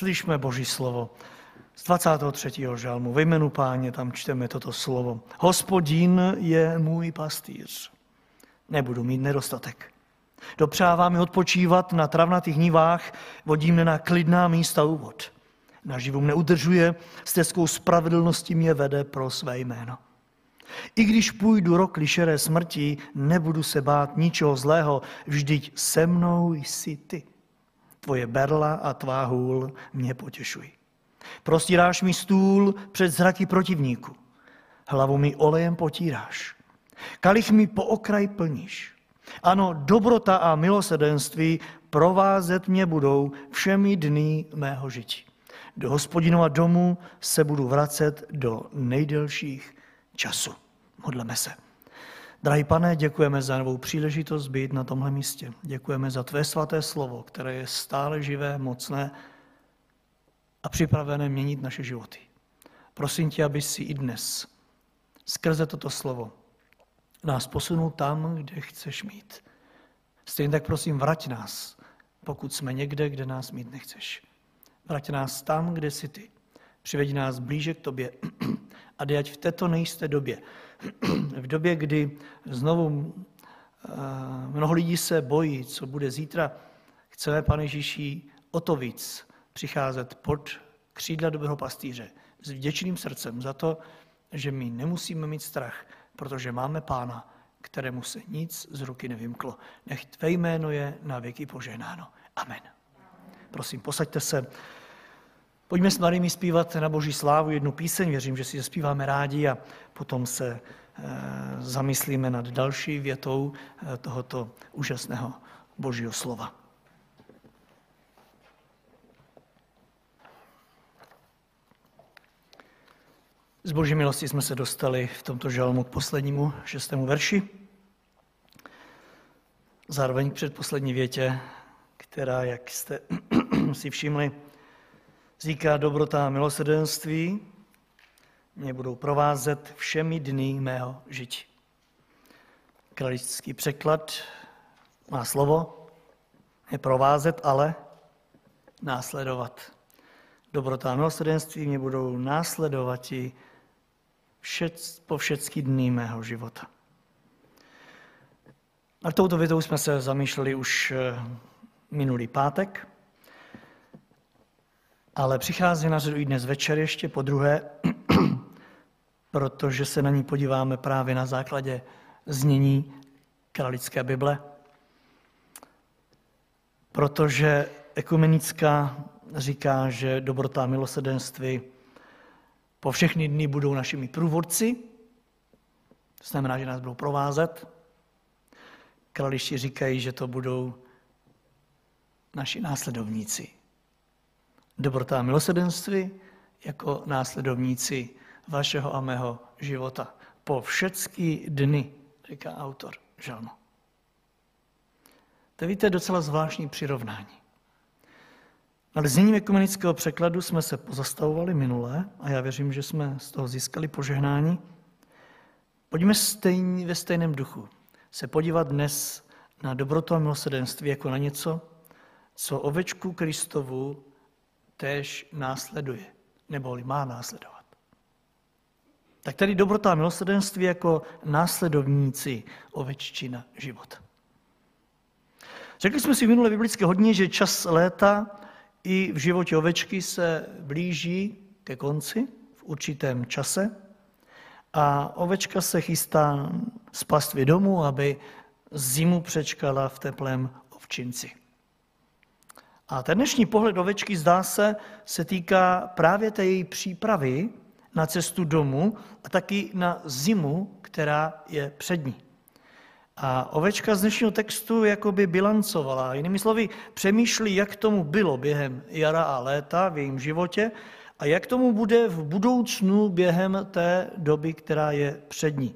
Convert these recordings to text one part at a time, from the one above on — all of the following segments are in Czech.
Slyšme Boží slovo. Z 23. žalmu ve jménu páně tam čteme toto slovo. Hospodin je můj pastýř. Nebudu mít nedostatek. Dopřává mi odpočívat na travnatých nivách, vodí mne na klidná místa úvod. Naživu mne udržuje, stezkou spravedlnosti mě vede pro své jméno. I když půjdu rok lišeré smrti, nebudu se bát ničeho zlého, vždyť se mnou jsi ty. Tvoje berla a tvá hůl mě potěšují. Prostíráš mi stůl před zraky protivníku. Hlavu mi olejem potíráš. Kalich mi po okraj plníš. Ano, dobrota a milosedenství provázet mě budou všemi dny mého žití. Do hospodinova domu se budu vracet do nejdelších času. Modleme se. Drahý pane, děkujeme za novou příležitost být na tomhle místě. Děkujeme za tvé svaté slovo, které je stále živé, mocné a připravené měnit naše životy. Prosím tě, aby si i dnes skrze toto slovo nás posunul tam, kde chceš mít. Stejně tak prosím, vrať nás, pokud jsme někde, kde nás mít nechceš. Vrať nás tam, kde jsi ty. Přiveď nás blíže k tobě a dej ať v této nejisté době, v době, kdy znovu eh, mnoho lidí se bojí, co bude zítra, chceme, pane Ježíši, o to víc přicházet pod křídla dobrého pastýře s vděčným srdcem za to, že my nemusíme mít strach, protože máme pána, kterému se nic z ruky nevymklo. Nech tvé jméno je na věky poženáno. Amen. Prosím, posaďte se. Pojďme s mladými zpívat na Boží slávu jednu píseň, věřím, že si je zpíváme rádi a potom se eh, zamyslíme nad další větou eh, tohoto úžasného Božího slova. Z boží milosti jsme se dostali v tomto žalmu k poslednímu šestému verši. Zároveň k předposlední větě, která, jak jste si všimli, říká dobrota a milosrdenství mě budou provázet všemi dny mého žití. Kralický překlad má slovo, je provázet, ale následovat. Dobrota a milosrdenství mě budou následovat i všec, po všechny dny mého života. A touto větou jsme se zamýšleli už eh, minulý pátek, ale přichází na řadu i dnes večer ještě po druhé, protože se na ní podíváme právě na základě znění kralické Bible. Protože ekumenická říká, že dobrota a milosedenství po všechny dny budou našimi průvodci, to znamená, že nás budou provázet. Krališi říkají, že to budou naši následovníci. Dobrota a milosedenství jako následovníci vašeho a mého života. Po všechny dny, říká autor žalmu. To víte, docela zvláštní přirovnání. Nad zněním ekumenického překladu jsme se pozastavovali minule a já věřím, že jsme z toho získali požehnání. Pojďme stejný, ve stejném duchu se podívat dnes na dobrotu a milosedenství jako na něco, co ovečku Kristovu též následuje, neboli má následovat. Tak tady dobrota a milosedenství jako následovníci oveččina života. Řekli jsme si v minulé biblické hodně, že čas léta i v životě ovečky se blíží ke konci v určitém čase a ovečka se chystá z pastvy domů, aby zimu přečkala v teplém ovčinci. A ten dnešní pohled ovečky, zdá se, se týká právě té její přípravy na cestu domů a taky na zimu, která je před ní. A ovečka z dnešního textu jakoby bilancovala. Jinými slovy, přemýšlí, jak tomu bylo během jara a léta v jejím životě a jak tomu bude v budoucnu během té doby, která je před ní.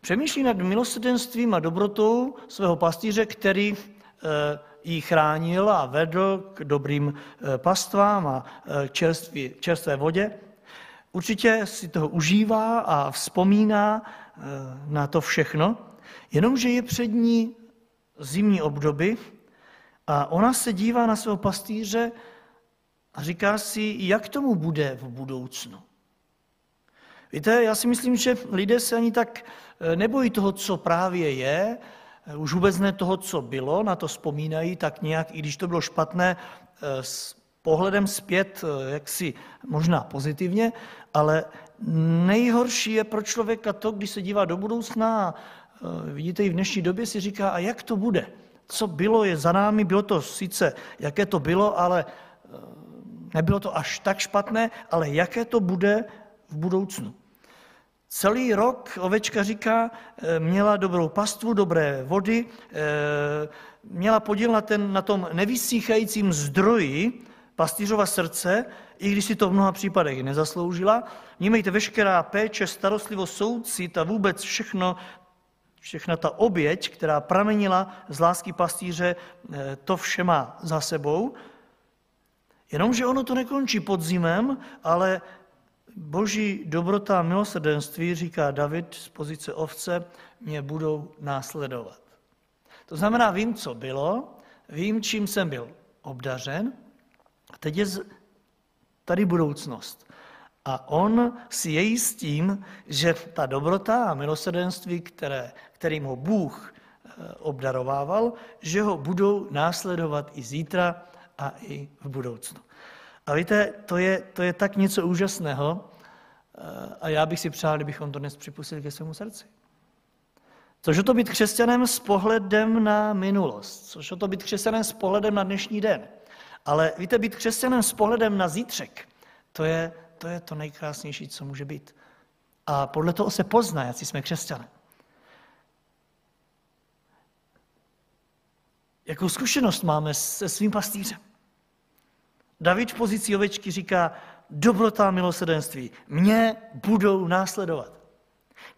Přemýšlí nad milosrdenstvím a dobrotou svého pastýře, který eh, ji chránil a vedl k dobrým eh, pastvám a eh, čerství, čerstvé vodě. Určitě si toho užívá a vzpomíná Eh, na to všechno, jenomže je před ní zimní období A ona se dívá na svého pastýře a říká si, jak tomu bude v budoucnu. Víte, já si myslím, že lidé se ani tak nebojí toho, co právě je, už vůbec ne toho, co bylo, na to vzpomínají tak nějak, i když to bylo špatné, eh, s pohledem zpět, jaksi možná pozitivně, ale nejhorší je pro člověka to, když se dívá do budoucna a vidíte i v dnešní době si říká, a jak to bude? Co bylo, je za námi, bylo to sice, jaké to bylo, ale nebylo to až tak špatné, ale jaké to bude v budoucnu. Celý rok ovečka říká, eh, měla dobrou pastvu, dobré vody, eh, měla podíl na, ten, na tom nevysíchajícím zdroji pastýřova srdce, i když si to v mnoha případech nezasloužila. Vnímejte, veškerá péče, starostlivost, soucit a vůbec všechno, všechna ta oběť, která pramenila z lásky pastýře, eh, to vše má za sebou. Jenomže ono to nekončí podzimem, ale boží dobrota a milosrdenství, říká David z pozice ovce, mě budou následovat. To znamená, vím, co bylo, vím, čím jsem byl obdařen, a teď je tady budoucnost. A on si je jistím, že ta dobrota a milosrdenství, které, kterým ho Bůh eh, obdarovával, že ho budou následovat i zítra a i v budoucnu. A víte, to je, to je tak něco úžasného eh, a já bych si přál, kdybychom to dnes připustili ke svému srdci. Což to být křesťanem s pohledem na minulost, což to být křesťanem s pohledem na dnešní den. Ale víte, být křesťanem s pohledem na zítřek, to je to, je to nejkrásnější, co může být. A podle toho se pozná, jak jsme křesťané. Jakou zkušenost máme se svým pastýřem? David v pozici ovečky říká, dobrota a milosedenství mě budou následovat.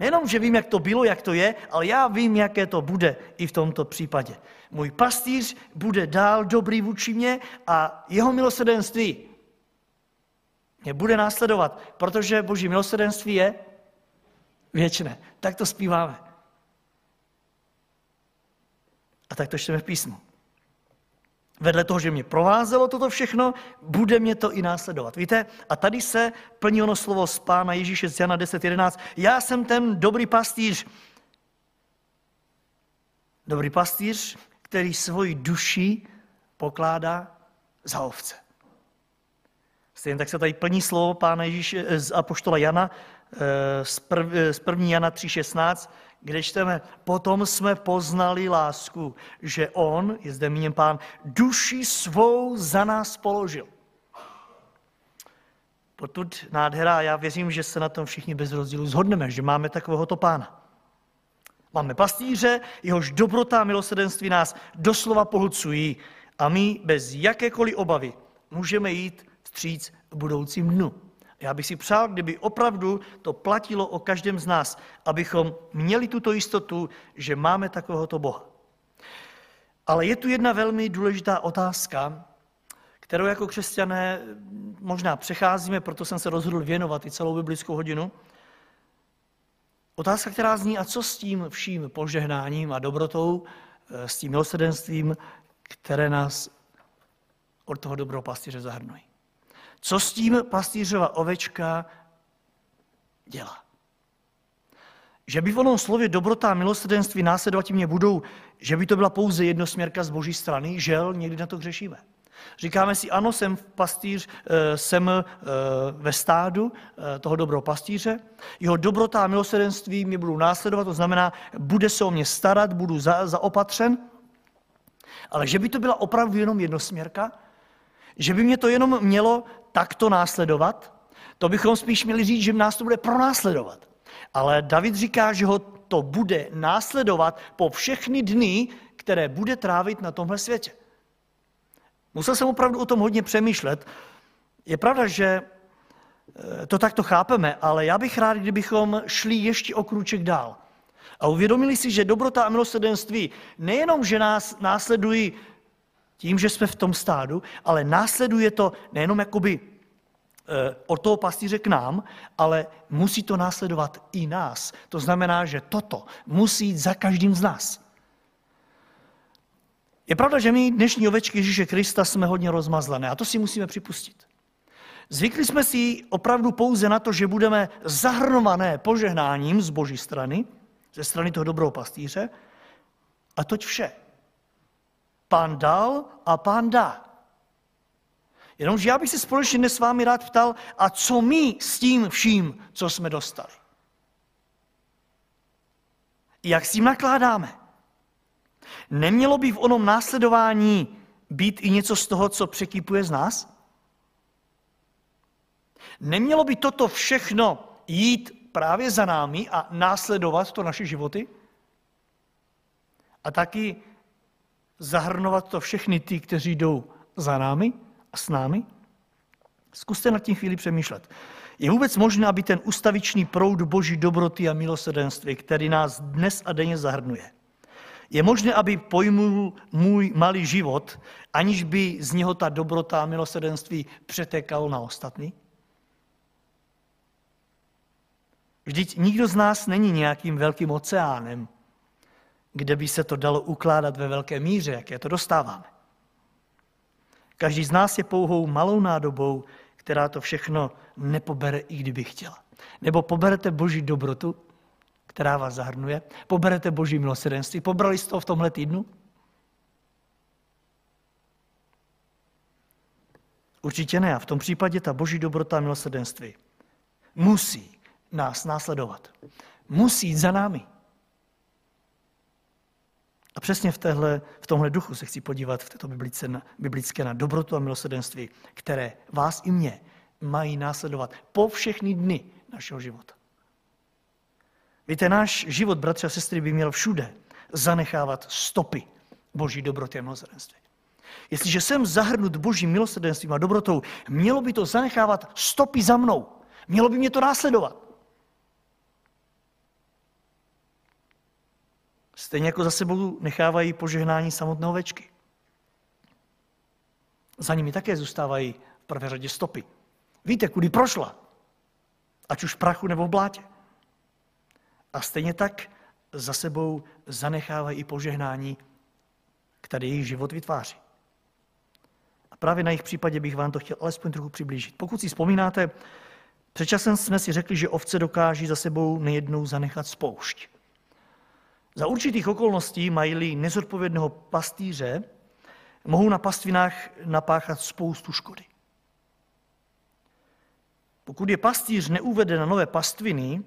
Nejenom, že vím, jak to bylo, jak to je, ale já vím, jaké to bude i v tomto případě. Můj pastýř bude dál dobrý vůči mě a jeho milosedenství mě bude následovat, protože boží milosedenství je věčné. Tak to zpíváme. A tak to čteme v písmu. Vedle toho, že mě provázelo toto všechno, bude mě to i následovat. Víte? A tady se plní ono slovo z Pána Ježíše z Jana 10.11. Já jsem ten dobrý pastýř. Dobrý pastýř, který svoji duši pokládá za ovce. Stejně tak se tady plní slovo Pána Ježíše eh, z Apoštola Jana eh, z 1. Jana 3.16, kde čteme, potom jsme poznali lásku, že on, je zde míněn pán, duši svou za nás položil. Potud nádhera, já věřím, že se na tom všichni bez rozdílu zhodneme, že máme takovéhoto pána. Máme pastýře, jehož dobrota a milosedenství nás doslova pohlcují a my bez jakékoliv obavy můžeme jít vstříc budoucím dnu. Já bych si přál, kdyby opravdu to platilo o každém z nás, abychom měli tuto jistotu, že máme takovéhoto Boha. Ale je tu jedna velmi důležitá otázka, kterou jako křesťané možná přecházíme, proto jsem se rozhodl věnovat i celou biblickou hodinu. Otázka, která zní, a co s tím vším požehnáním a dobrotou, eh, s tím milosrdenstvím, které nás od toho dobrého pastýře zahrnují. Co s tím pastýřova ovečka dělá? Že by v onom slově dobrota a milosrdenství následovat mě budou, že by to byla pouze jednosměrka z boží strany, žel, někdy na to hřešíme. Říkáme si, ano, jsem pastýř, eh, jsem eh, ve stádu eh, toho dobrého pastýře, jeho dobrota a milosrdenství mě budou následovat, to znamená, bude se o mě starat, budu za, zaopatřen, ale že by to byla opravdu jenom jednosměrka, že by mě to jenom mělo takto následovat, to bychom spíš měli říct, že nás to bude pronásledovat. Ale David říká, že ho to bude následovat po všechny dny, které bude trávit na tomhle světě. Musel jsem opravdu o tom hodně přemýšlet. Je pravda, že eh, to takto chápeme, ale já bych rád, kdybychom šli ještě o krůček dál. A uvědomili si, že dobrota a milosrdenství nejenom, že nás následují tím, že jsme v tom stádu, ale následuje to nejenom jakoby eh, od toho pastýře k nám, ale musí to následovat i nás. To znamená, že toto musí jít za každým z nás. Je pravda, že my dnešní ovečky Ježíše Krista jsme hodně rozmazlené a to si musíme připustit. Zvykli jsme si opravdu pouze na to, že budeme zahrnované požehnáním z boží strany, ze strany toho dobrého pastýře, a toť vše. Pán dal a pán dá. Jenomže já bych se společně dnes s vámi rád ptal, a co my s tím vším, co jsme dostali? Jak s tím nakládáme? Nemělo by v onom následování být i něco z toho, co překypuje z nás? Nemělo by toto všechno jít právě za námi a následovat to naše životy? A taky zahrnovat to všechny ty, kteří jdou za námi a s námi? Zkuste nad tím chvíli přemýšlet. Je vůbec možné, aby ten ustavičný proud boží dobroty a milosrdenství, který nás dnes a denně zahrnuje, je možné, aby pojmul můj malý život, aniž by z něho ta dobrota a milosrdenství přetékalo na ostatní? Vždyť nikdo z nás není nějakým velkým oceánem, kde by se to dalo ukládat ve velké míře, jak je to dostáváme. Každý z nás je pouhou malou nádobou, která to všechno nepobere, i kdyby chtěla. Nebo poberete boží dobrotu, která vás zahrnuje, poberete boží milosrdenství. Pobrali jste to v tomhle týdnu? Určitě ne. A v tom případě ta boží dobrota a milosrdenství musí nás následovat. Musí jít za námi. A přesně v, téhle, v tomhle duchu se chci podívat v této biblice na, biblické na dobrotu a milosrdenství, které vás i mě mají následovat po všechny dny našeho života. Víte, náš život, bratři a sestry, by měl všude zanechávat stopy Boží dobroty a milosrdenství. Jestliže jsem zahrnut Božím milosrdenstvím a dobrotou, mělo by to zanechávat stopy za mnou. Mělo by mě to následovat. Stejně jako za sebou nechávají požehnání samotné ovečky. Za nimi také zůstávají v prvé řadě stopy. Víte, kudy prošla? Ať už v prachu nebo v blátě. A stejně tak za sebou zanechávají i požehnání, které jejich život vytváří. A právě na jejich případě bych vám to chtěl alespoň trochu přiblížit. Pokud si vzpomínáte, před časem jsme si řekli, že ovce dokáží za sebou nejednou zanechat spoušť. Za určitých okolností mají nezodpovědného pastýře, mohou na pastvinách napáchat spoustu škody. Pokud je pastýř neuvede na nové pastviny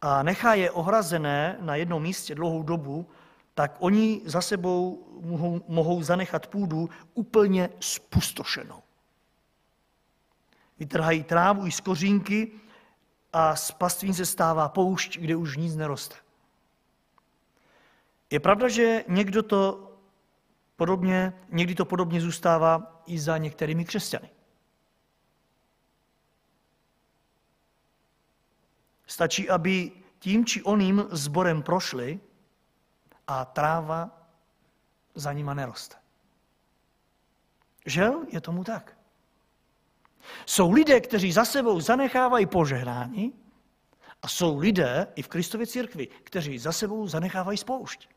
a nechá je ohrazené na jednom místě dlouhou dobu, tak oni za sebou mohou, mohou zanechat půdu úplně spustošenou. Vytrhají trávu i z kořínky a z pastvin se stává poušť, kde už nic neroste. Je pravda, že někdo to podobně, někdy to podobně zůstává i za některými křesťany. Stačí, aby tím či oným zborem prošli a tráva za nima neroste. Žel je tomu tak. Jsou lidé, kteří za sebou zanechávají požehnání a jsou lidé i v Kristově církvi, kteří za sebou zanechávají spoušť.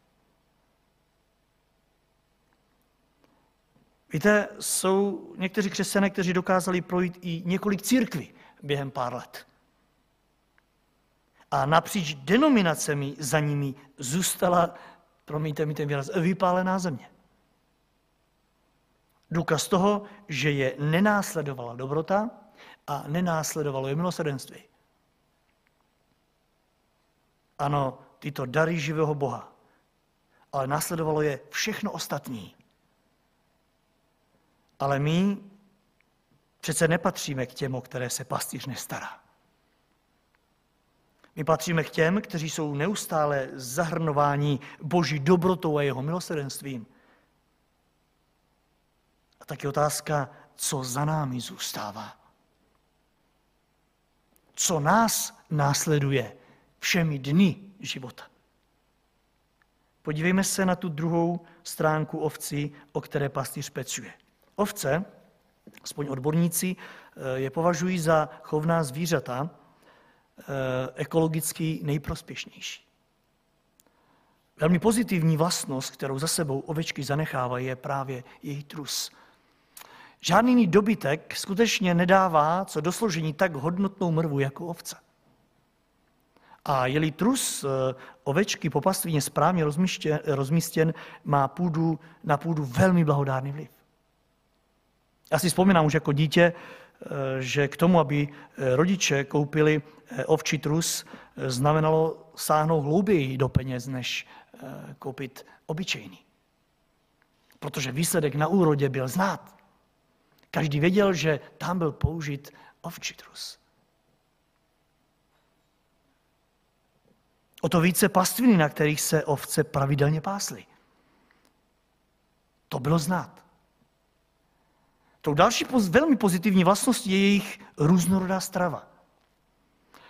Víte, jsou někteří křesťané, kteří dokázali projít i několik církví během pár let. A napříč denominacemi za nimi zůstala, promiňte mi ten výraz, vypálená země. Důkaz toho, že je nenásledovala dobrota a nenásledovalo je milosrdenství. Ano, tyto dary živého Boha, ale následovalo je všechno ostatní. Ale my přece nepatříme k těm, o které se pastýř nestará. My patříme k těm, kteří jsou neustále zahrnováni boží dobrotou a jeho milosrdenstvím. A tak je otázka, co za námi zůstává. Co nás následuje všemi dny života. Podívejme se na tu druhou stránku ovci, o které pastýř pečuje. Ovce, aspoň odborníci, eh, je považují za chovná zvířata, eh, ekologicky nejprospěšnější. Velmi pozitivní vlastnost, kterou za sebou ovečky zanechávají, je právě její trus. Žádný jiný dobytek skutečně nedává co do složení tak hodnotnou mrvu jako ovce. A je-li trus eh, ovečky po pastvině správně rozmístěn, má půdu, na půdu velmi blahodárný vliv. Já si vzpomínám už jako dítě, eh, že k tomu, aby eh, rodiče koupili ovčí trus, znamenalo sáhnout hlouběji do peněz, než koupit obyčejný. Protože výsledek na úrodě byl znát. Každý věděl, že tam byl použit ovčí trus. O to více pastviny, na kterých se ovce pravidelně pásly. To bylo znát. Tou další velmi pozitivní vlastností je jejich různorodá strava.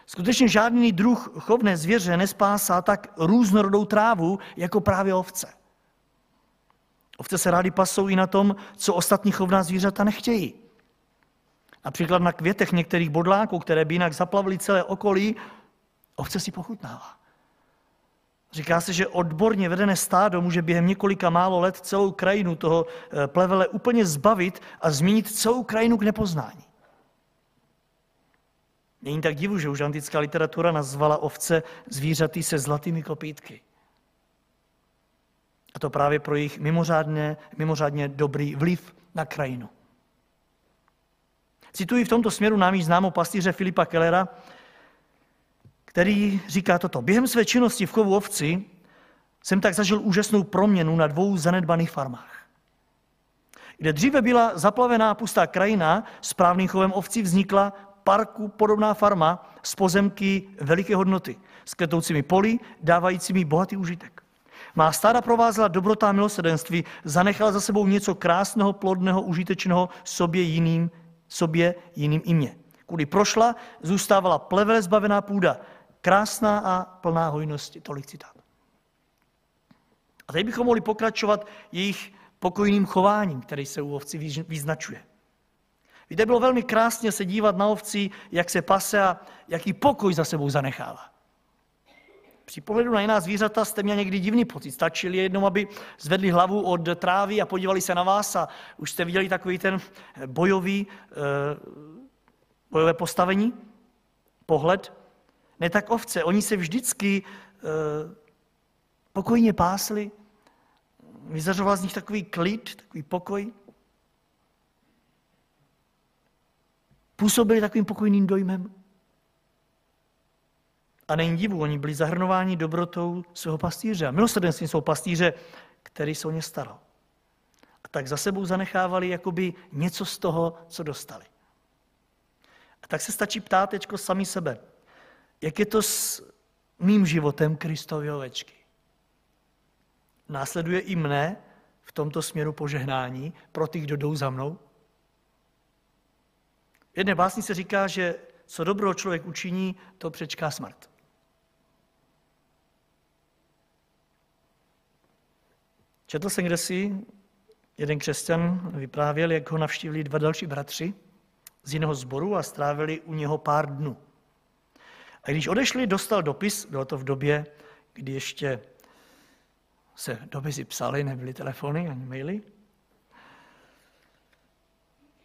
Skutečně žádný druh chovné zvěře nespásá tak různorodou trávu, jako právě ovce. Ovce se rády pasou i na tom, co ostatní chovná zvířata nechtějí. Například na květech některých bodláků, které by jinak zaplavily celé okolí, ovce si pochutnává. Říká se, že odborně vedené stádo může během několika málo let celou krajinu toho eh, plevele úplně zbavit a změnit celou krajinu k nepoznání. Není tak divu, že už antická literatura nazvala ovce zvířaty se zlatými kopítky. A to právě pro jejich mimořádně, mimořádně dobrý vliv na krajinu. Cituji v tomto směru námi známou pastýře Filipa Kellera, který říká toto. Během své činnosti v chovu ovci jsem tak zažil úžasnou proměnu na dvou zanedbaných farmách. Kde dříve byla zaplavená pustá krajina, správným chovem ovcí vznikla parku podobná farma s pozemky veliké hodnoty, s kvetoucími poli, dávajícími bohatý užitek. Má stáda provázela dobrota a milosedenství, zanechala za sebou něco krásného, plodného, užitečného sobě jiným, sobě jiným i mě. Kudy prošla, zůstávala plevele zbavená půda, krásná a plná hojnosti. Tolik citát. A teď bychom mohli pokračovat jejich pokojným chováním, který se u ovci vyznačuje. Víte, bylo velmi krásně se dívat na ovci, jak se pase a jaký pokoj za sebou zanechává. Při pohledu na jiná zvířata jste měl někdy divný pocit. Stačili jednou, aby zvedli hlavu od trávy a podívali se na vás a už jste viděli takový ten bojový, eh, bojové postavení, pohled. Ne tak ovce, oni se vždycky eh, pokojně pásli, vyzařoval z nich takový klid, takový pokoj. Působili takovým pokojným dojmem. A není divu, oni byli zahrnováni dobrotou svého pastýře a milosrdenstvím svého pastýře, který se o ně staral. A tak za sebou zanechávali jakoby něco z toho, co dostali. A tak se stačí ptát teďko sami sebe, jak je to s mým životem Kristovy ovečky. Následuje i mne v tomto směru požehnání pro ty, kdo jdou za mnou? V jedné básni se říká, že co dobro člověk učiní, to přečká smrt. Četl jsem kde si, jeden křesťan vyprávěl, jak ho navštívili dva další bratři z jiného sboru a strávili u něho pár dnů. A když odešli, dostal dopis, bylo to v době, kdy ještě se dopisy psaly, nebyly telefony ani maily.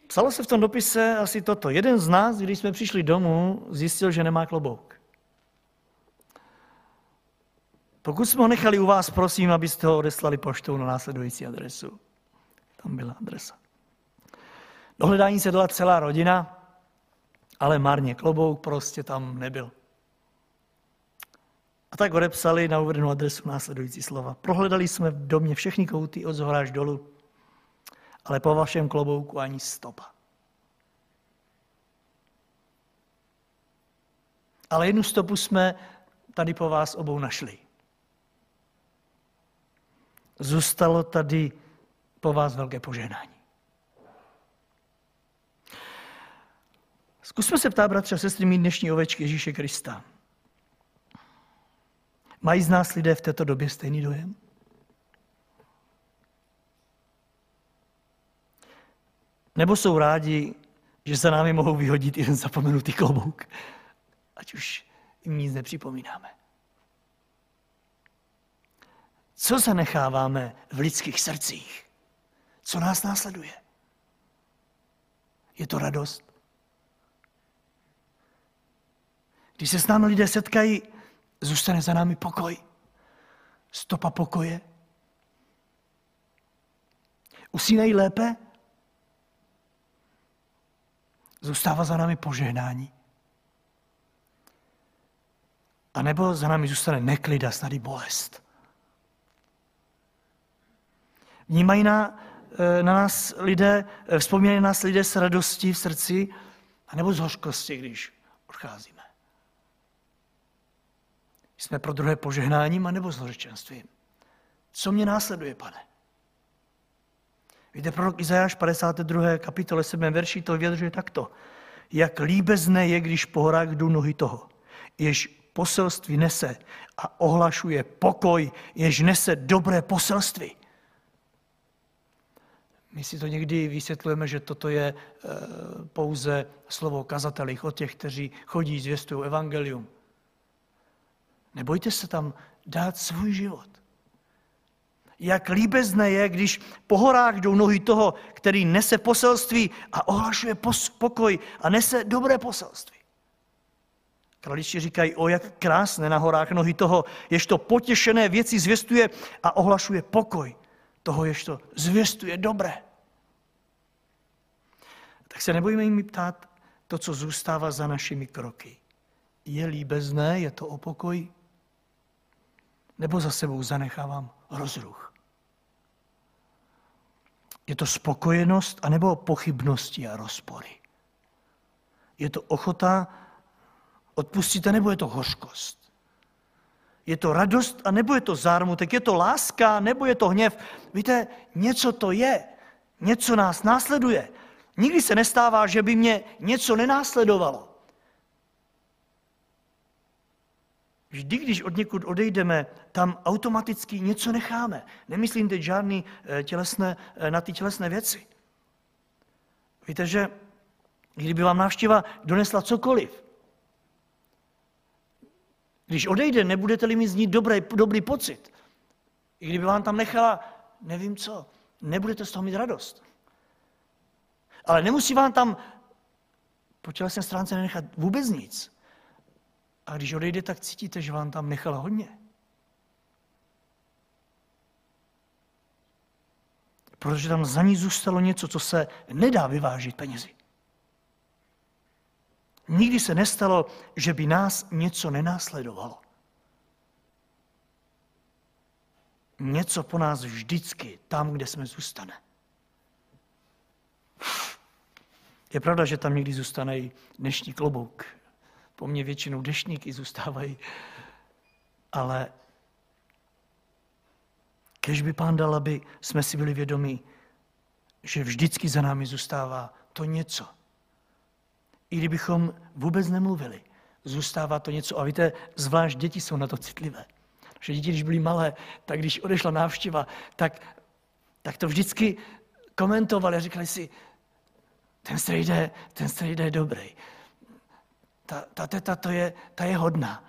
Psalo se v tom dopise asi toto. Jeden z nás, když jsme přišli domů, zjistil, že nemá klobouk. Pokud jsme ho nechali u vás, prosím, abyste ho odeslali poštou na následující adresu. Tam byla adresa. Do hledání se dala celá rodina, ale marně klobouk prostě tam nebyl. A tak odepsali na uvedenou adresu následující slova. Prohledali jsme v domě všechny kouty od zhora až dolů, ale po vašem klobouku ani stopa. Ale jednu stopu jsme tady po vás obou našli. Zůstalo tady po vás velké požehnání. Zkusme se ptát, bratře a sestry, mít dnešní ovečky Ježíše Krista. Mají z nás lidé v této době stejný dojem? Nebo jsou rádi, že za námi mohou vyhodit jeden zapomenutý klobouk, ať už jim nic nepřipomínáme. Co zanecháváme v lidských srdcích? Co nás následuje? Je to radost? Když se s námi lidé setkají, zůstane za námi pokoj. Stopa pokoje. Usínají lépe? Zůstává za námi požehnání. A nebo za námi zůstane neklid a snad i bolest. Vnímají na, eh, na nás lidé, eh, vzpomínají na nás lidé s radostí v srdci, anebo z hořkosti, když odcházíme. Jsme pro druhé požehnáním, anebo s hořečenstvím. Co mě následuje, pane? Víte, prorok Izajáš 52. kapitole 7. verši to vyjadřuje takto. Jak líbezné je, když po horách jdu nohy toho, jež poselství nese a ohlašuje pokoj, jež nese dobré poselství. My si to někdy vysvětlujeme, že toto je e, pouze slovo kazatelích, o těch, kteří chodí, zvěstují evangelium. Nebojte se tam dát svůj život. Jak líbezné je, když po horách jdou nohy toho, který nese poselství a ohlašuje pokoj a nese dobré poselství. Kraliči říkají, o jak krásné na horách nohy toho, jež to potěšené věci zvěstuje a ohlašuje pokoj. Toho, jež to zvěstuje dobré. Tak se nebojíme jim ptát to, co zůstává za našimi kroky. Je líbezné, je to o pokoji? Nebo za sebou zanechávám rozruch? Je to spokojenost, anebo pochybnosti a rozpory? Je to ochota odpustit, nebo je to hořkost? Je to radost, a nebo je to zármutek? Je to láska, nebo je to hněv? Víte, něco to je. Něco nás následuje. Nikdy se nestává, že by mě něco nenásledovalo. Vždy, když od někud odejdeme, tam automaticky něco necháme. Nemyslím teď žádný eh, tělesné, eh, na ty tělesné věci. Víte, že kdyby vám návštěva donesla cokoliv, když odejde, nebudete-li mít z ní dobrý, dobrý pocit. I kdyby vám tam nechala, nevím co, nebudete z toho mít radost. Ale nemusí vám tam po tělesné stránce nenechat vůbec nic. A když odejde, tak cítíte, že vám tam nechala hodně. Protože tam za ní zůstalo něco, co se nedá vyvážit penězi. Nikdy se nestalo, že by nás něco nenásledovalo. Něco po nás vždycky, tam, kde jsme zůstane. Je pravda, že tam někdy zůstane i dnešní klobouk, po mně většinou deštníky zůstávají. Ale kež by pán dal, aby jsme si byli vědomí, že vždycky za námi zůstává to něco. I kdybychom vůbec nemluvili, zůstává to něco. A víte, zvlášť děti jsou na to citlivé. Že děti, když byly malé, tak když odešla návštěva, tak, tak to vždycky komentovali a říkali si, ten strejde, ten strejde je dobrý ta, ta teta to je, ta je hodná.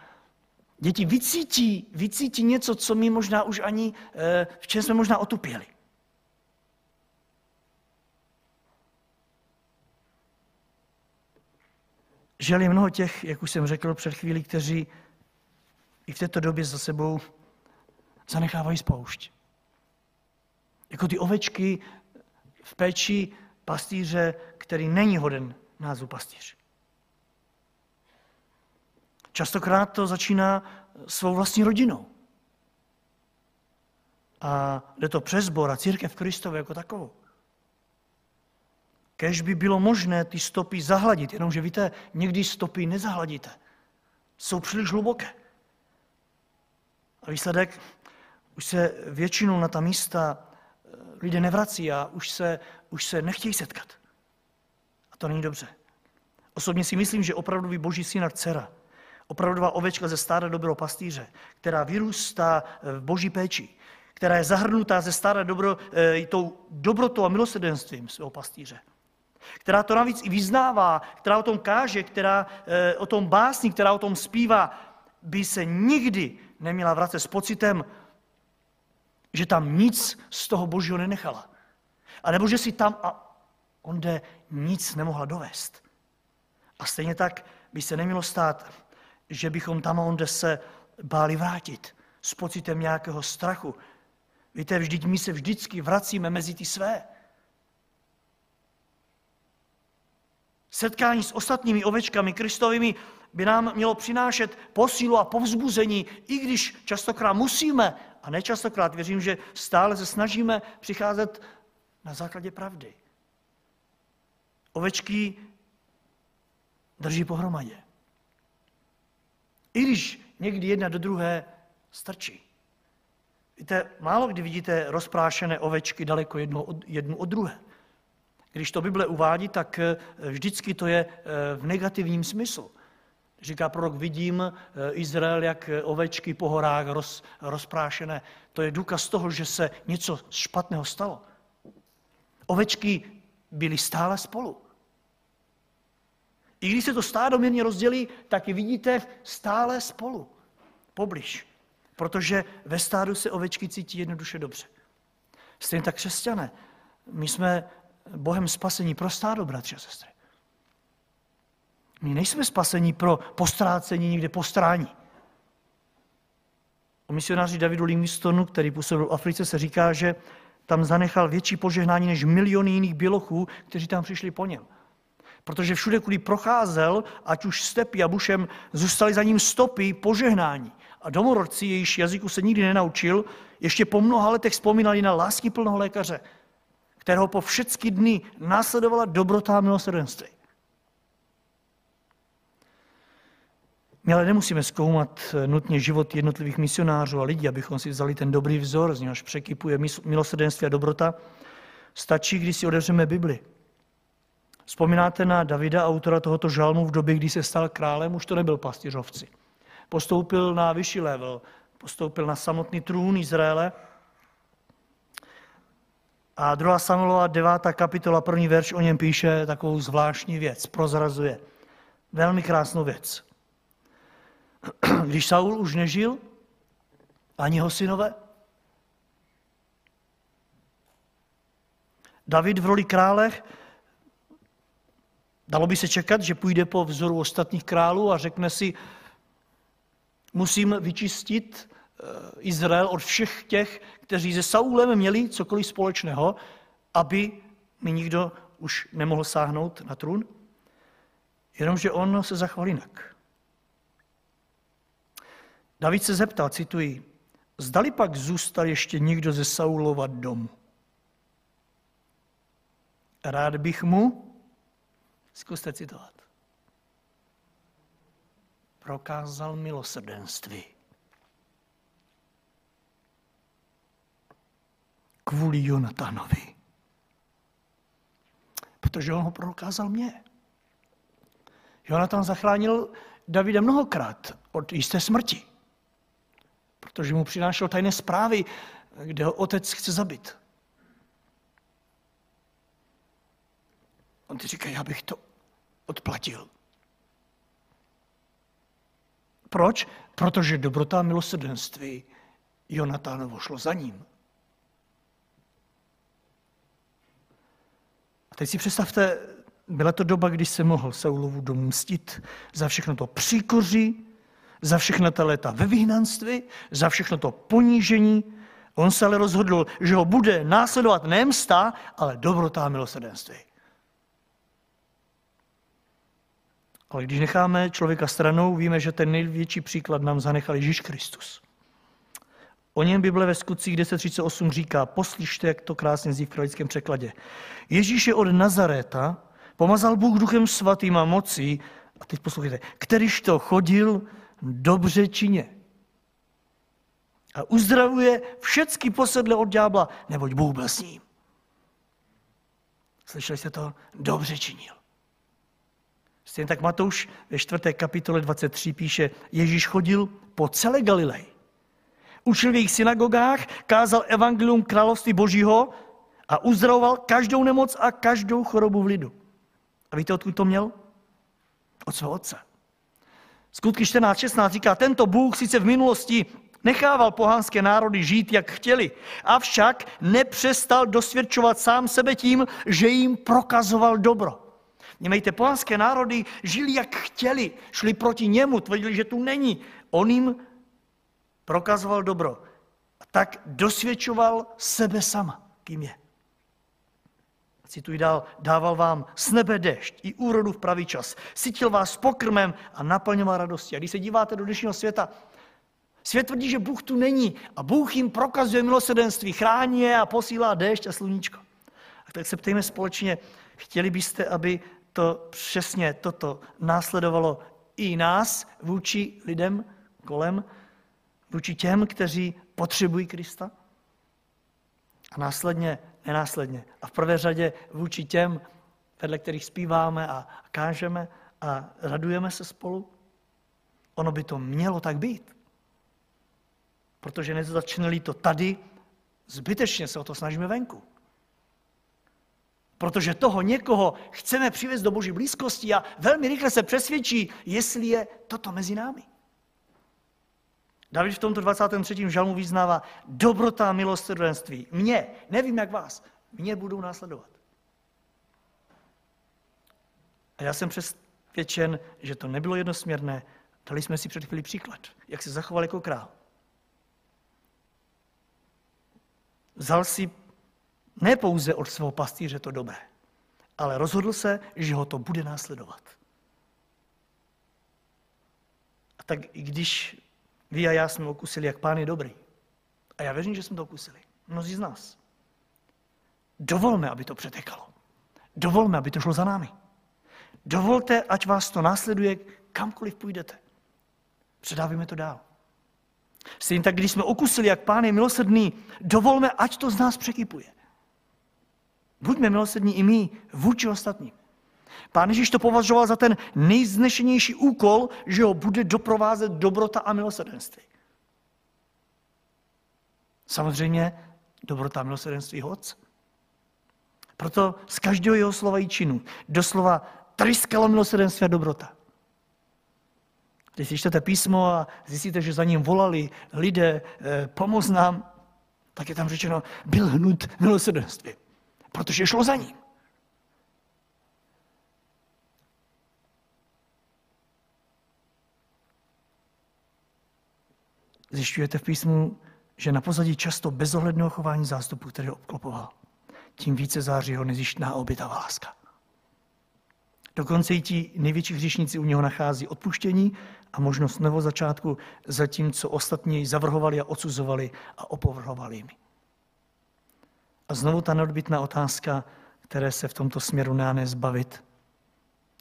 Děti vycítí, vycítí něco, co my možná už ani, eh, v čem jsme možná otupěli. Žel je mnoho těch, jak už jsem řekl před chvílí, kteří i v této době za sebou zanechávají spoušť. Jako ty ovečky v péči pastýře, který není hoden názvu pastýř. Častokrát to začíná svou vlastní rodinou. A jde to přes Bor a církev Kristové jako takovou. Kež by bylo možné ty stopy zahladit, jenomže víte, někdy stopy nezahladíte. Jsou příliš hluboké. A výsledek, už se většinou na ta místa eh, lidé nevrací a už se, už se nechtějí setkat. A to není dobře. Osobně si myslím, že opravdu boží syn a dcera Opravdová ovečka ze stáda dobrého pastýře, která vyrůstá v boží péči, která je zahrnutá ze stáda dobro, e, tou dobrotou a milosrdenstvím svého pastýře. Která to navíc i vyznává, která o tom káže, která e, o tom básní, která o tom zpívá, by se nikdy neměla vracet s pocitem, že tam nic z toho božího nenechala. A nebo že si tam a onde nic nemohla dovést. A stejně tak by se nemělo stát, že bychom tam onde se báli vrátit s pocitem nějakého strachu. Víte, vždyť my se vždycky vracíme mezi ty své. Setkání s ostatními ovečkami Kristovými by nám mělo přinášet posílu a povzbuzení, i když častokrát musíme, a nečastokrát věřím, že stále se snažíme přicházet na základě pravdy. Ovečky drží pohromadě. I když někdy jedna do druhé strčí. Víte, málo kdy vidíte rozprášené ovečky daleko jedno od, jednu od druhé. Když to Bible uvádí, tak eh, vždycky to je eh, v negativním smyslu. Říká prorok, vidím eh, Izrael jak ovečky po horách roz, rozprášené. To je důkaz toho, že se něco špatného stalo. Ovečky byly stále spolu. I když se to stádo mírně rozdělí, tak je vidíte stále spolu, poblíž. Protože ve stádu se ovečky cítí jednoduše dobře. Stejně tak křesťané. My jsme Bohem spasení pro stádo, bratři a sestry. My nejsme spasení pro postrácení někde postrání. O misionáři Davidu Livingstonu, který působil v Africe, se říká, že tam zanechal větší požehnání než miliony jiných bělochů, kteří tam přišli po něm. Protože všude, kudy procházel, ať už stepy a bušem, zůstaly za ním stopy požehnání. A domorodci, jejíž jazyku se nikdy nenaučil, ještě po mnoha letech vzpomínali na lásky plného lékaře, kterého po všechny dny následovala dobrota a milosrdenství. My ale nemusíme zkoumat nutně život jednotlivých misionářů a lidí, abychom si vzali ten dobrý vzor, z něhož překypuje milosrdenství a dobrota. Stačí, když si otevřeme Bibli. Vzpomínáte na Davida, autora tohoto žalmu v době, kdy se stal králem, už to nebyl pastiřovci. Postoupil na vyšší level, postoupil na samotný trůn Izraele. A 2. Samuelova 9. kapitola, první verš o něm píše takovou zvláštní věc, prozrazuje. Velmi krásnou věc. Když Saul už nežil, ani jeho synové, David v roli králech Dalo by se čekat, že půjde po vzoru ostatních králů a řekne si, musím vyčistit eh, Izrael od všech těch, kteří se Saulem měli cokoliv společného, aby mi nikdo už nemohl sáhnout na trůn. Jenomže on se zachoval jinak. David se zeptal, cituji, zdali pak zůstal ještě někdo ze Saulova domu. Rád bych mu, Zkuste citovat. Prokázal milosrdenství. Kvůli Jonatanovi. Protože on ho prokázal mě. Jonatan zachránil Davida mnohokrát od jisté smrti. Protože mu přinášel tajné zprávy, kde ho otec chce zabít. On ti říká, já bych to odplatil. Proč? Protože dobrota a milosrdenství Jonatánovo šlo za ním. A teď si představte, byla to doba, kdy se mohl Saulovu domstit za všechno to příkoří, za všechno ta léta ve vyhnanství, za všechno to ponížení. On se ale rozhodl, že ho bude následovat ne msta, ale dobrota a milosrdenství. Ale když necháme člověka stranou, víme, že ten největší příklad nám zanechal Ježíš Kristus. O něm Bible ve skutcích 10.38 říká, poslyšte, jak to krásně zní v kralickém překladě. Ježíš je od Nazaréta, pomazal Bůh duchem svatým a mocí, a teď poslouchejte, kterýž to chodil dobře čině. A uzdravuje všecky posedle od ďábla, neboť Bůh byl s ním. Slyšeli jste to? Dobře činil. Stejně tak Matouš ve 4. kapitole 23 píše, Ježíš chodil po celé Galilei. Učil v jejich synagogách, kázal evangelium království božího a uzdravoval každou nemoc a každou chorobu v lidu. A víte, odkud to měl? Od svého otce. Skutky 14.16 říká, tento Bůh sice v minulosti Nechával pohanské národy žít, jak chtěli, avšak nepřestal dosvědčovat sám sebe tím, že jim prokazoval dobro. Mějte, pohanské národy žili, jak chtěli, šli proti němu, tvrdili, že tu není. On jim prokazoval dobro. A tak dosvědčoval sebe sama, kým je. Cituji dál, dával vám z nebe dešť i úrodu v pravý čas. Sytil vás pokrmem a naplňoval radosti. A když se díváte do dnešního světa, svět tvrdí, že Bůh tu není a Bůh jim prokazuje milosedenství, chrání je a posílá déšť a sluníčko. A tak se ptejme společně, chtěli byste, aby to přesně toto následovalo i nás vůči lidem kolem, vůči těm, kteří potřebují Krista? A následně, nenásledně. A v prvé řadě vůči těm, vedle kterých zpíváme a kážeme a radujeme se spolu. Ono by to mělo tak být. Protože nezačneli to tady, zbytečně se o to snažíme venku. Protože toho někoho chceme přivést do boží blízkosti a velmi rychle se přesvědčí, jestli je toto mezi námi. David v tomto 23. žalmu vyznává dobrota a milosrdenství. Mě, nevím jak vás, mě budou následovat. A já jsem přesvědčen, že to nebylo jednosměrné. Dali jsme si před chvíli příklad, jak se zachoval jako král. Vzal si ne pouze od svého pastýře to dobré, ale rozhodl se, že ho to bude následovat. A tak i když vy a já jsme okusili, jak pán je dobrý, a já věřím, že jsme to okusili, mnozí z nás, dovolme, aby to přetekalo. Dovolme, aby to šlo za námi. Dovolte, ať vás to následuje, kamkoliv půjdete. Předávíme to dál. Stejně tak, když jsme okusili, jak pán je milosrdný, dovolme, ať to z nás překypuje. Buďme milosrdní i my vůči ostatním. Pán Ježíš to považoval za ten nejznešenější úkol, že ho bude doprovázet dobrota a milosrdenství. Samozřejmě dobrota a milosrdenství hoc. Proto z každého jeho slova i činu doslova tryskalo milosrdenství a dobrota. Když si čtete písmo a zjistíte, že za ním volali lidé, eh, pomoz nám, tak je tam řečeno, byl hnut milosrdenství protože šlo za ním. Zjišťujete v písmu, že na pozadí často bezohledného chování zástupu, který ho obklopoval, tím více září ho nezištná obětavá láska. Dokonce i ti největší hříšníci u něho nachází odpuštění a možnost nového začátku, zatímco ostatní zavrhovali a odsuzovali a opovrhovali jimi. A znovu ta neodbitná otázka, které se v tomto směru nedá nezbavit.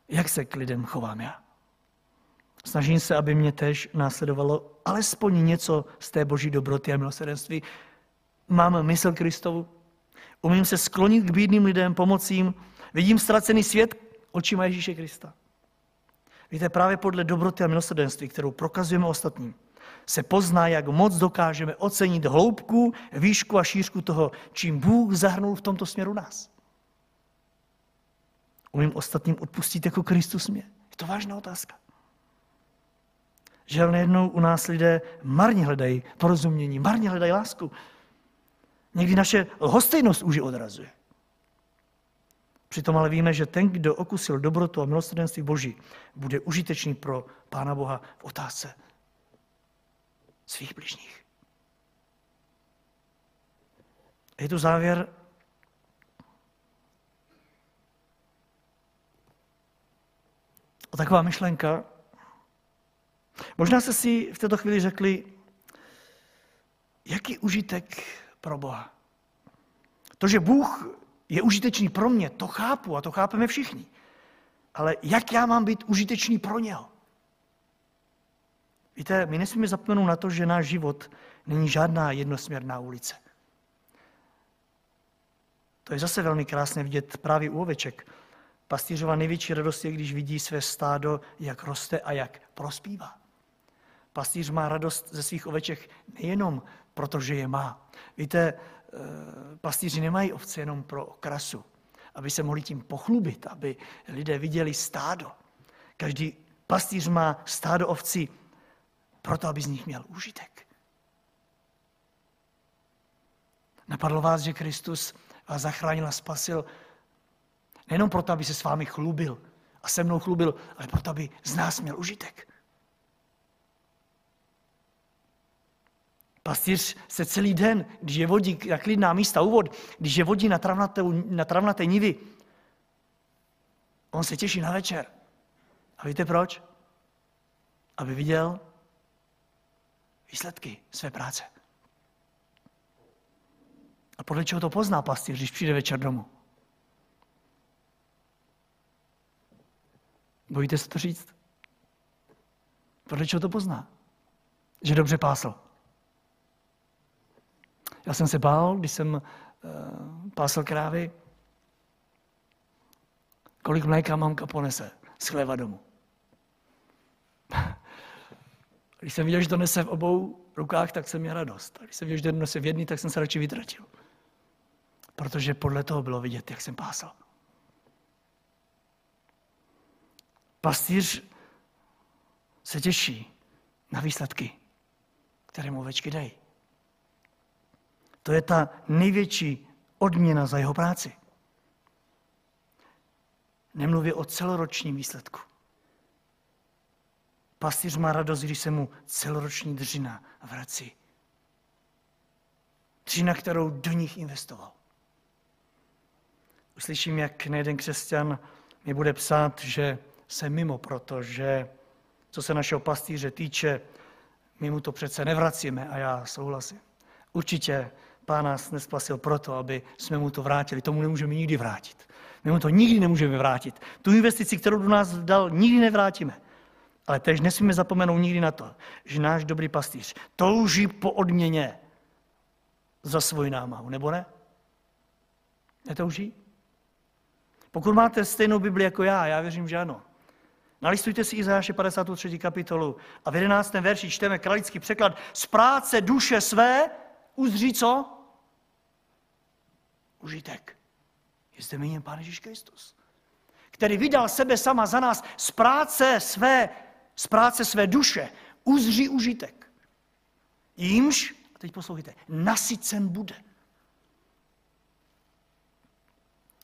Jak se k lidem chovám já? Snažím se, aby mě tež následovalo alespoň něco z té boží dobroty a milosrdenství. Mám mysl Kristovu. Umím se sklonit k bídným lidem, pomocím. Vidím ztracený svět očima Ježíše Krista. Víte, právě podle dobroty a milosrdenství, kterou prokazujeme ostatním, se pozná, jak moc dokážeme ocenit hloubku, výšku a šířku toho, čím Bůh zahrnul v tomto směru nás. Umím ostatním odpustit jako Kristus mě? Je to vážná otázka. Že nejednou u nás lidé marně hledají porozumění, marně hledají lásku. Někdy naše hostejnost už je odrazuje. Přitom ale víme, že ten, kdo okusil dobrotu a milosrdenství Boží, bude užitečný pro Pána Boha v otázce svých bližních. Je tu závěr a taková myšlenka. Možná jste si v této chvíli řekli, jaký užitek pro Boha. To, že Bůh je užitečný pro mě, to chápu a to chápeme všichni. Ale jak já mám být užitečný pro něho? Víte, my nesmíme zapomenout na to, že náš život není žádná jednosměrná ulice. To je zase velmi krásné vidět právě u oveček. Pastýřova největší radost je, když vidí své stádo, jak roste a jak prospívá. Pastýř má radost ze svých oveček nejenom proto, že je má. Víte, eh, pastýři nemají ovce jenom pro okrasu, aby se mohli tím pochlubit, aby lidé viděli stádo. Každý pastýř má stádo ovcí proto aby z nich měl užitek. Napadlo vás, že Kristus vás zachránil a spasil nejenom proto, aby se s vámi chlubil a se mnou chlubil, ale proto, aby z nás měl užitek. Pastýř se celý den, když je vodí na klidná místa úvod, když je vodí na travnaté, na travnaté nivy, on se těší na večer. A víte proč? Aby viděl výsledky své práce. A podle čeho to pozná pastýř, když přijde večer domů? Bojíte se to říct? Podle čeho to pozná? Že dobře pásl. Já jsem se bál, když jsem uh, pásl krávy, kolik mléka mamka ponese z chléva domů. Když jsem viděl, že to nese v obou rukách, tak jsem měl radost. A když jsem viděl, že to nese v jedný, tak jsem se radši vytratil. Protože podle toho bylo vidět, jak jsem pásal. Pastýř se těší na výsledky, které mu ovečky dají. To je ta největší odměna za jeho práci. Nemluví o celoročním výsledku. Pastýř má radost, když se mu celoroční dřina vrací. Dřina, kterou do nich investoval. Uslyším, jak nejeden křesťan mi bude psát, že jsem mimo, protože co se našeho pastýře týče, my mu to přece nevracíme a já souhlasím. Určitě Pán nás nespasil proto, aby jsme mu to vrátili. Tomu nemůžeme nikdy vrátit. My mu to nikdy nemůžeme vrátit. Tu investici, kterou do nás dal, nikdy nevrátíme. Ale tež nesmíme zapomenout nikdy na to, že náš dobrý pastýř touží po odměně za svoji námahu, nebo ne? Netouží? Pokud máte stejnou Bibli jako já, já věřím, že ano. Nalistujte si Izajáše 53. kapitolu a v 11. verši čteme kralický překlad. Z práce duše své uzří co? Užitek. Je zde míněn Pán Ježíš Kristus, který vydal sebe sama za nás z práce své, z práce své duše, uzří užitek. Jímž, a teď poslouchejte, nasycen bude.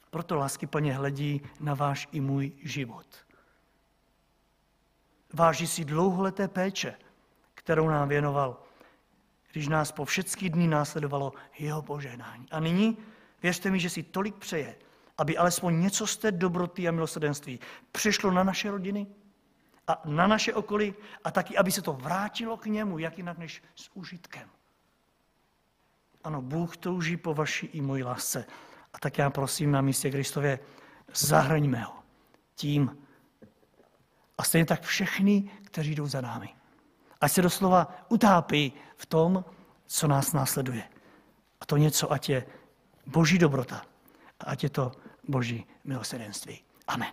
Proto lásky plně hledí na váš i můj život. Váží si dlouholeté péče, kterou nám věnoval, když nás po všechny dny následovalo jeho požehnání. A nyní věřte mi, že si tolik přeje, aby alespoň něco z té dobroty a milosrdenství přišlo na naše rodiny a na naše okolí a taky, aby se to vrátilo k němu, jak jinak než s užitkem. Ano, Bůh touží po vaší i mojí lásce. A tak já prosím na místě Kristově, zahraňme ho tím. A stejně tak všechny, kteří jdou za námi. Ať se doslova utápí v tom, co nás následuje. A to něco, ať je boží dobrota a ať je to boží milosrdenství. Amen.